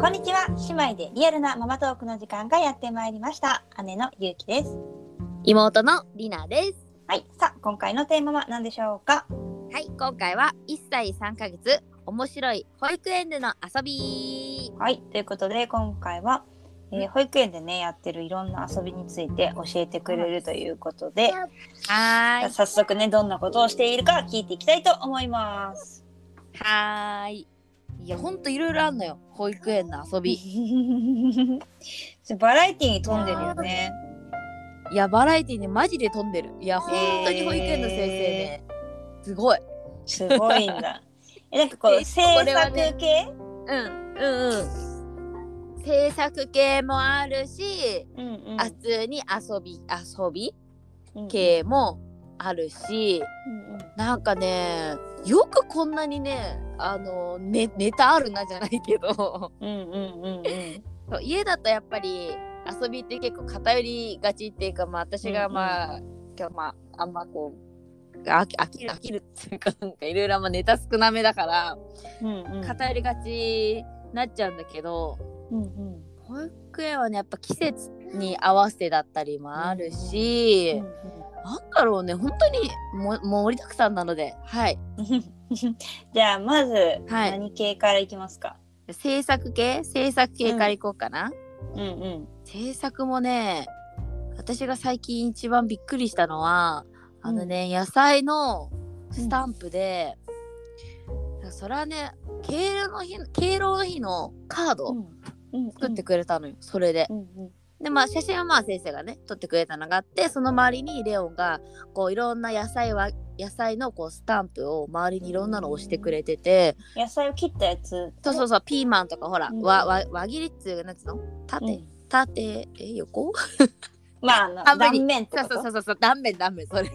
こんにちは。姉妹でリアルなママトークの時間がやってまいりました。姉のゆうきです。妹のりなです。はい。さあ今回のテーマは何でしょうか？はい、今回は1歳3ヶ月、面白い保育園での遊び。はい。ということで今回は、えー保育園でねやってるいろんな遊びについて教えてくれるということではーい。早速ねどんなことをしているか聞いていきたいと思います。はーい。いや、ほんといろいろあんのよ。保育園の遊び。バラエティに富んでるよねいや、バラエティにマジで飛んでる。いや、本当に保育園の先生ね、すごい。すごいんだ えなんかこえう制作系、うん、うん、うん。制作系もあるし、うんうんあ普通に遊び、遊びうん系もあるし、うんうんなんかねよくこんなにねあのねネタあるなじゃないけど。うんうんうんう家だとやっぱり遊びって結構偏りがちっていうかまあ私がまあ、今日まああんまこう飽き飽きる飽きるっていうかなんかいろいろネタ少なめだからうんうん。偏りがちになっちゃうんだけどうんうん。保育園はねやっぱ季節に合わせだったりもあるし、なんだろうね。本当にも盛りだくさんなので。はい。じゃあまずはい。何系からいきますか、制作系？制作系からいこうかな、うん、うん制作もね私が最近一番びっくりしたのはあのね、野菜のスタンプで、それはね敬老の日敬老の日のカードうんうん。作ってくれたのよ、それで。うんうんでまあ写真はまあ先生がね撮ってくれたのがあってその周りにレオンがこういろんな野菜は野菜のこうスタンプを周りにいろんなの押してくれてて、野菜を切ったやつ。そうそうそうピーマンとかほら、うん。わわ輪切りっつうなんつうの？縦、うん。縦え横？まああの半分に。断面ってそうこと？そうそうそう断面断面。それ。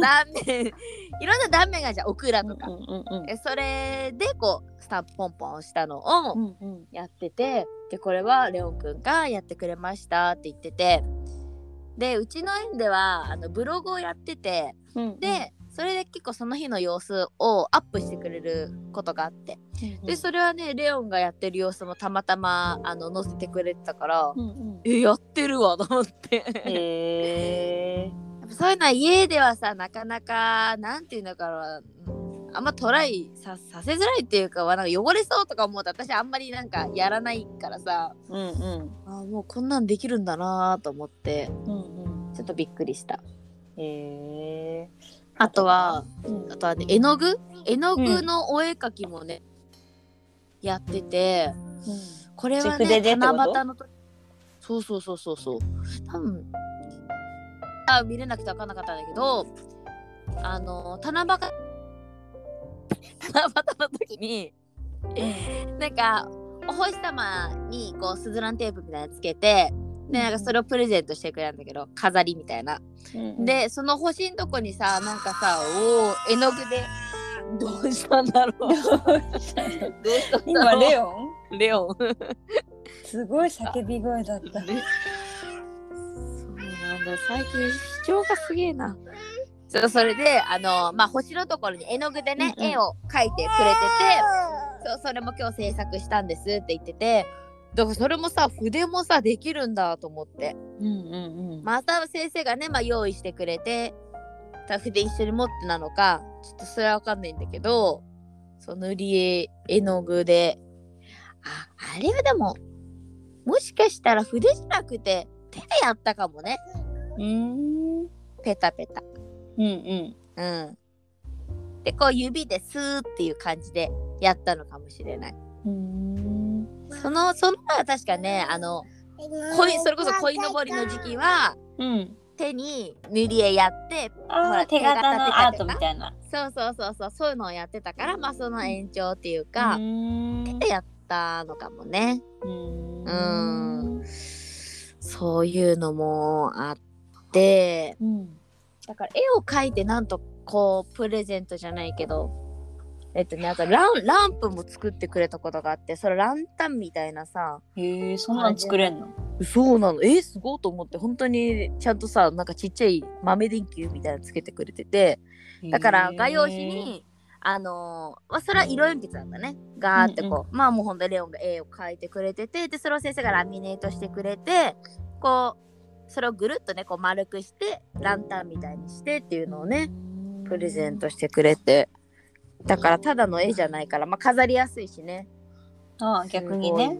断面。いろんな断面がじゃんオクラとか、うんうんうん。えそれでこうスタンプポンポン押したのをうんうん。やっててでこれはレオンくんがやってくれましたって言っててでうちの園ではあのブログをやっててうんでそれで結構その日の様子をアップしてくれることがあって。うんでそれはねレオンがやってる様子もたまたまあの載せてくれてたからうんうん。えやってるわと思って。へえ やっぱそういうのは家ではさなかなかなんていうんだからうんあんまトライささせづらいっていうかはなんか汚れそうとか思うと私あんまりなんかやらないからさうんうん。あもうこんなんできるんだなと思ってうんうん。ちょっとびっくりした。へえあとはうん。あとはね絵の具？絵の具のお絵描きもね、やっててこれはね七夕の時。そうそうそうそうそう。多分あ見れなくて分かんなかったんだけどあの七夕七夕の時になんかお星様にこうスズランテープみたいなのつけてでなんかそれをプレゼントしてくれるんだけど飾りみたいな。うん。でその星のとこにさなんかさおー絵の具でどうしたんだろう。どうしたんだろう。今レオン？レオン。すごい叫び声だった。そうなんだ。最近主張がすげえな。そうそれであのまあ星のところに絵の具でね、うんうん。絵を描いてくれててそうそれも今日制作したんですって言っててだからそれもさ筆もさできるんだと思って。うんうんうん。また先生がね、まあ、用意してくれてた筆一緒に持ってなのかちょっとそれは分かんないんだけどそう塗り絵絵の具で。ああれはでももしかしたら筆じゃなくて手でやったかもね。うん。ペタペタ。うんうん。うん。でこう指でスーっていう感じでやったのかもしれない。うん。そのその前は確かねあの恋それこそ鯉のぼりの時期はうん手に塗り絵やってほあらあ手形のアートみたいな。そうそうそうそうそういうのをやってたからまあその延長っていうか、うん。でやったのかもね。うん。うん。そういうのもあって。うん。だから絵を描いてなんとこうプレゼントじゃないけどえっとねあとランランプも作ってくれたことがあってそれランタンみたいなさへえそんなん作れんの？そうなの。えすごいと思って。本当にちゃんとさなんかちっちゃい豆電球みたいなのつけてくれてて。だから画用紙にあのーまあ、それは色鉛筆なんだね。ガーってこう、まあもうほんとレオンが絵を描いてくれててでそれを先生がラミネートしてくれてこうそれをぐるっとねこう丸くしてランタンみたいにしてっていうのをねプレゼントしてくれて。だからただの絵じゃないから、まあ、飾りやすいしね。ああ逆にね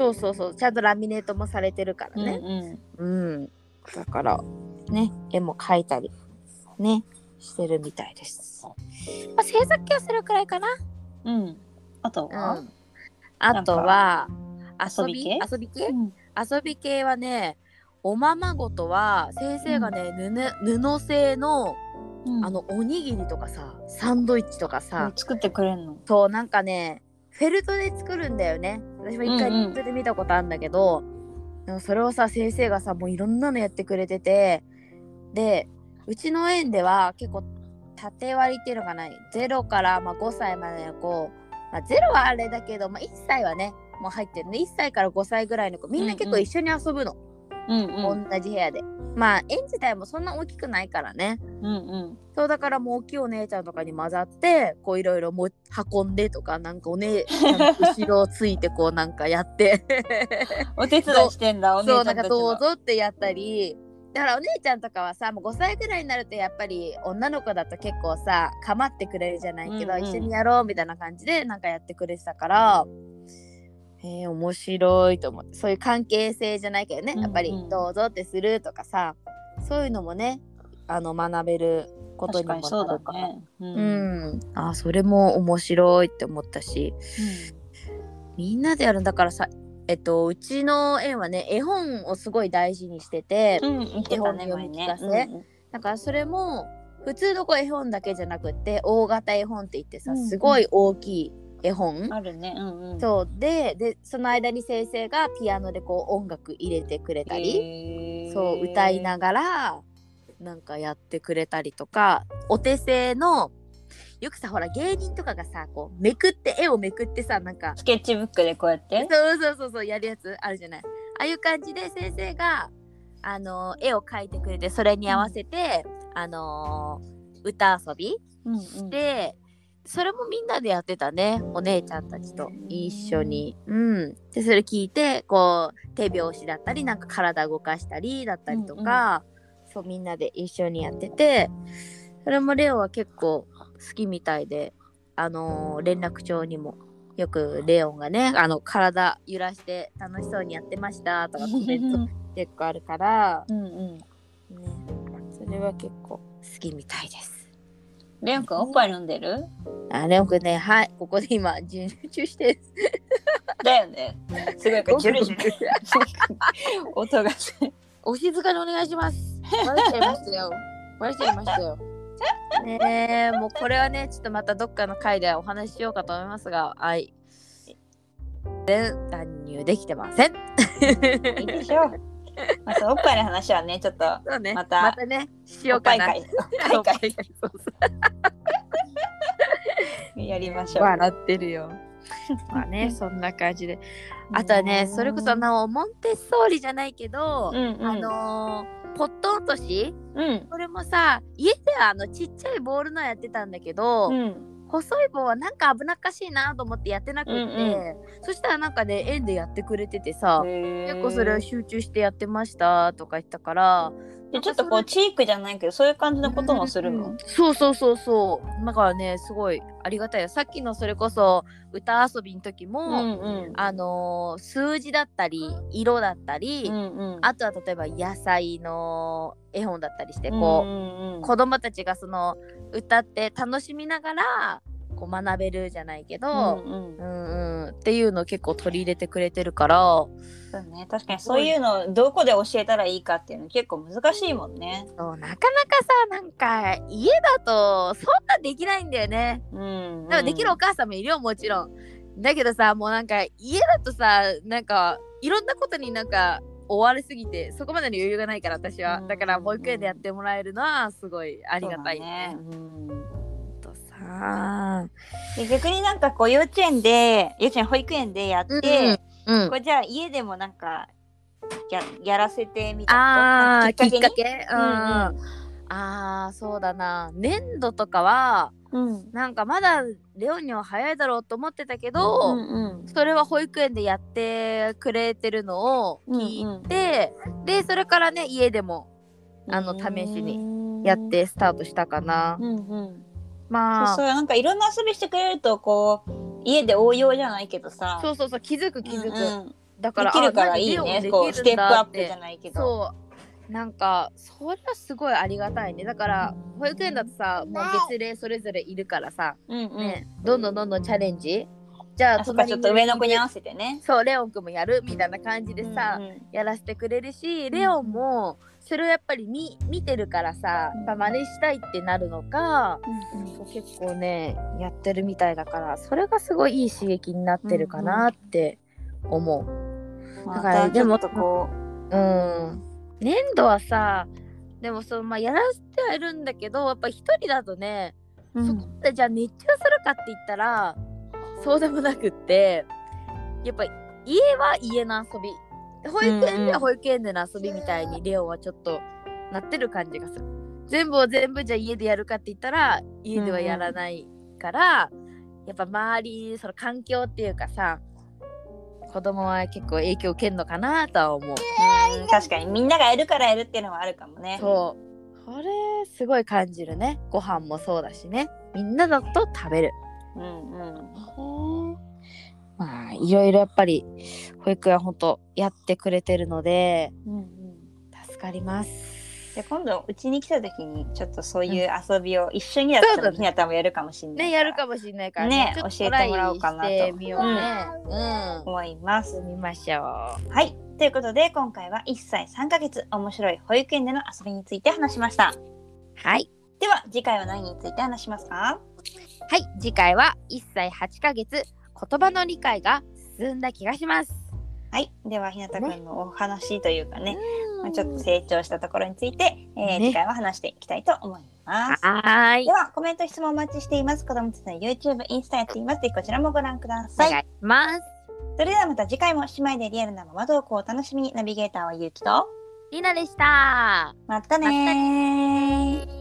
そうそうそう。ちゃんとラミネートもされてるからね。うんうん。うん、だからね絵も描いたりねしてるみたいです、まあ、制作系はそれくらいかな。うん。あとうはんあとは遊び？遊び系？うん。遊び系はねおままごとは先生がね、布布製のうん。あのおにぎりとかさサンドイッチとかさ、作ってくれんの？そうなんかねフェルトで作るんだよね私も一回うんうん。ネットで見たことあるんだけど、でもそれをさ先生がさもういろんなのやってくれててでうちの園では結構縦割りっていうのかな0からまあ5歳までの子、まあ、0はあれだけど、まあ、1歳はねもう入ってるね1歳から5歳ぐらいの子みんな結構一緒に遊ぶの、うんうん同じ部屋で。まあ園自体もそんな大きくないからね。うんうん。そうだからもう大きいお姉ちゃんとかに混ざってこういろいろも運んでとかなんかお姉ちゃんの後ろをついてこうなんかやって。お手伝いしてんだお姉ちそうなんかどうぞってやったり。だからお姉ちゃんとかはさもう5歳ぐらいになるとやっぱり女の子だと結構さ構ってくれるじゃないけど、うんうん。一緒にやろうみたいな感じでなんかやってくれてたからえー、面白いと思ってそういう関係性じゃないけどね、やっぱりうんうんどうぞってするとかさそういうのもねあの学べることにも確かにそうだなるから。ね。ううん。ん、あそれも面白いって思ったし。みんなでやるんだからさえっとうちの園はね絵本をすごい大事にしてて、うん絵本前ね読み聞かせ。だからそれも普通のこう絵本だけじゃなくって大型絵本って言ってさ、うんうん。すごい大きい絵本、うんあるね。うんうん。そう。ででその間に先生がピアノでこう音楽入れてくれたり、へー。そう歌いながらなんかやってくれたりとか。お手製のよくさほら芸人とかがさこうめくって絵をめくってさなんか。スケッチブックでこうやって？そうそうそうそうやるやつあるじゃない？ああいう感じで先生があの絵を描いてくれてそれに合わせて、あの歌遊びうんうん。して、それもみんなでやってたね。お姉ちゃんたちと一緒に。うん、でそれ聞いてこう手拍子だったりなんか体動かしたりだったりとか、そうみんなで一緒にやっててそれもレオは結構好きみたいで、あのー連絡帳にもよくレオンがねあの体揺らして楽しそうにやってましたとかコメント 結構あるから、うんうん。ね、それは結構好きみたいです。レオンくんおっぱい飲んでる？あレオンくんねはいここで今授乳してる。だよねすごいこうジュルジュル 音がするお静かにお願いします。バレちゃいましたよ。バレちゃいましたよ。ねえ、もうこれはね、ちょっとまたどっかの回でお話ししようかと思いますが、はい。全断乳できてません。いいでしょう まあおっぱいの話はねちょっとそうね。またまたね、しよおうかな。やりましうょう。笑ってるよ。まあね、そんな感じで。あとはね、それこそあの、モンテッソーリじゃないけど、うんうん。あのーポット落とし？うん。これもさ家ではあのちっちゃいボールのやってたんだけど、うん細い棒はなんか危なっかしいなと思ってやってなくって、うんうそしたらなんかね園でやってくれててさ結結構それを集中してやってましたとか言ったからでちょっとこうチークじゃないけどそういう感じのこともするの、そうそうそうそう。だからねすごいありがたいよ。さっきのそれこそ歌遊びの時も、うんうん。あのー数字だったり色だったり、うんうん。あとは例えば野菜の絵本だったりしてこう、うんうん。子供たちがその歌って楽しみながらこう学べるじゃないけど、うんうんうんうん、っていうのを結構取り入れてくれてるからそうね確かにそういうのをどこで教えたらいいかっていうの結構難しいもんね。そうなかなかさなんか家だとそんなできないんだよね。うん、でもできるお母さんもいるよもちろん。だけどさもうなんか家だとさなんかいろんなことになんか追われすぎてそこまでの余裕がないから私は、うんだから保育園でやってもらえるのはすごいあありがたいねね。。うんとさで逆になんかこう幼稚園で幼稚園保育園でやって、うんこれじゃあ家でもなんかややらせてみたあーきっかきっかけ？うん、あーそうだな。粘土とかはうん。なんかまだレオンには早いだろうと思ってたけど、うんそれは保育園でやってくれてるのを聞いて、でそれからね家でもあの試しにやってスタートしたかな。うんうんまあ。そうそうなんかいろんな遊びしてくれるとこう家で応用じゃないけどさ。そうそうそう気づく気づく、うんうん。だからできるからあいいね。こうステップアップじゃいないけど。そう。なんかそれはすごいありがたいね。だから保育園だとさもう別例それぞれいるからさ、うんうん。ね。どんどんどんどんチャレンジじゃああそっかちょっと上の子に合わせせてね。そうレオンくんもやるみたいな感じでさ、うんうん。やらせてくれるしレオンもそれをやっぱり見見てるからさやっぱ真似したいってなるのか、そう結構ねやってるみたいだからそれがすごいいい刺激になってるかなって思う。まだからたちょっとこう。ん。粘土はさでもそうまあやらせてはいるんだけどやっぱ一人だとね、う、そこでじゃあ熱中するかって言ったらそうでもなくってやっぱ家は家の遊び保育園では保育園での遊びみたいにレオンはちょっとなってる感じがする全部を全部じゃあ家でやるかって言ったら家ではやらないから、やっぱ周りその環境っていうかさ子供は結構影響を受けるのかなとは思う。うん確かにみんながやるからやるっていうのはあるかもねそう。これすごい感じるね。ご飯もそうだしね。みんなだと食べる。うんうんまあいろいろやっぱり保育園ほんとやってくれてるのでうんうん助かります。で今度うちに来た時にちょっとそういう遊びを一緒にやったそうだねらひなたもやるかもしれないねやるかもしれないからねちょっと教えてもらおうかなとトライしてみようね。思いますうん。見ましょう。はいということで今回は1歳3ヶ月面白い保育園での遊びについて話しましたはい。では次回は何について話しますか？はい。次回は1歳8ヶ月言葉の理解が進んだ気がします。はいではひなたくんのお話というかねうんまあ、ちょっと成長したところについて、えーね次回は話していきたいと思います。はーいで。はコメント質問お待ちしています。子供たちの YouTube、インスタやっています。ぜひこちらもご覧ください。お願いします。それではまた次回も姉妹でリアルなママトークをお楽しみにナビゲーターはゆうきとりなでした。またねー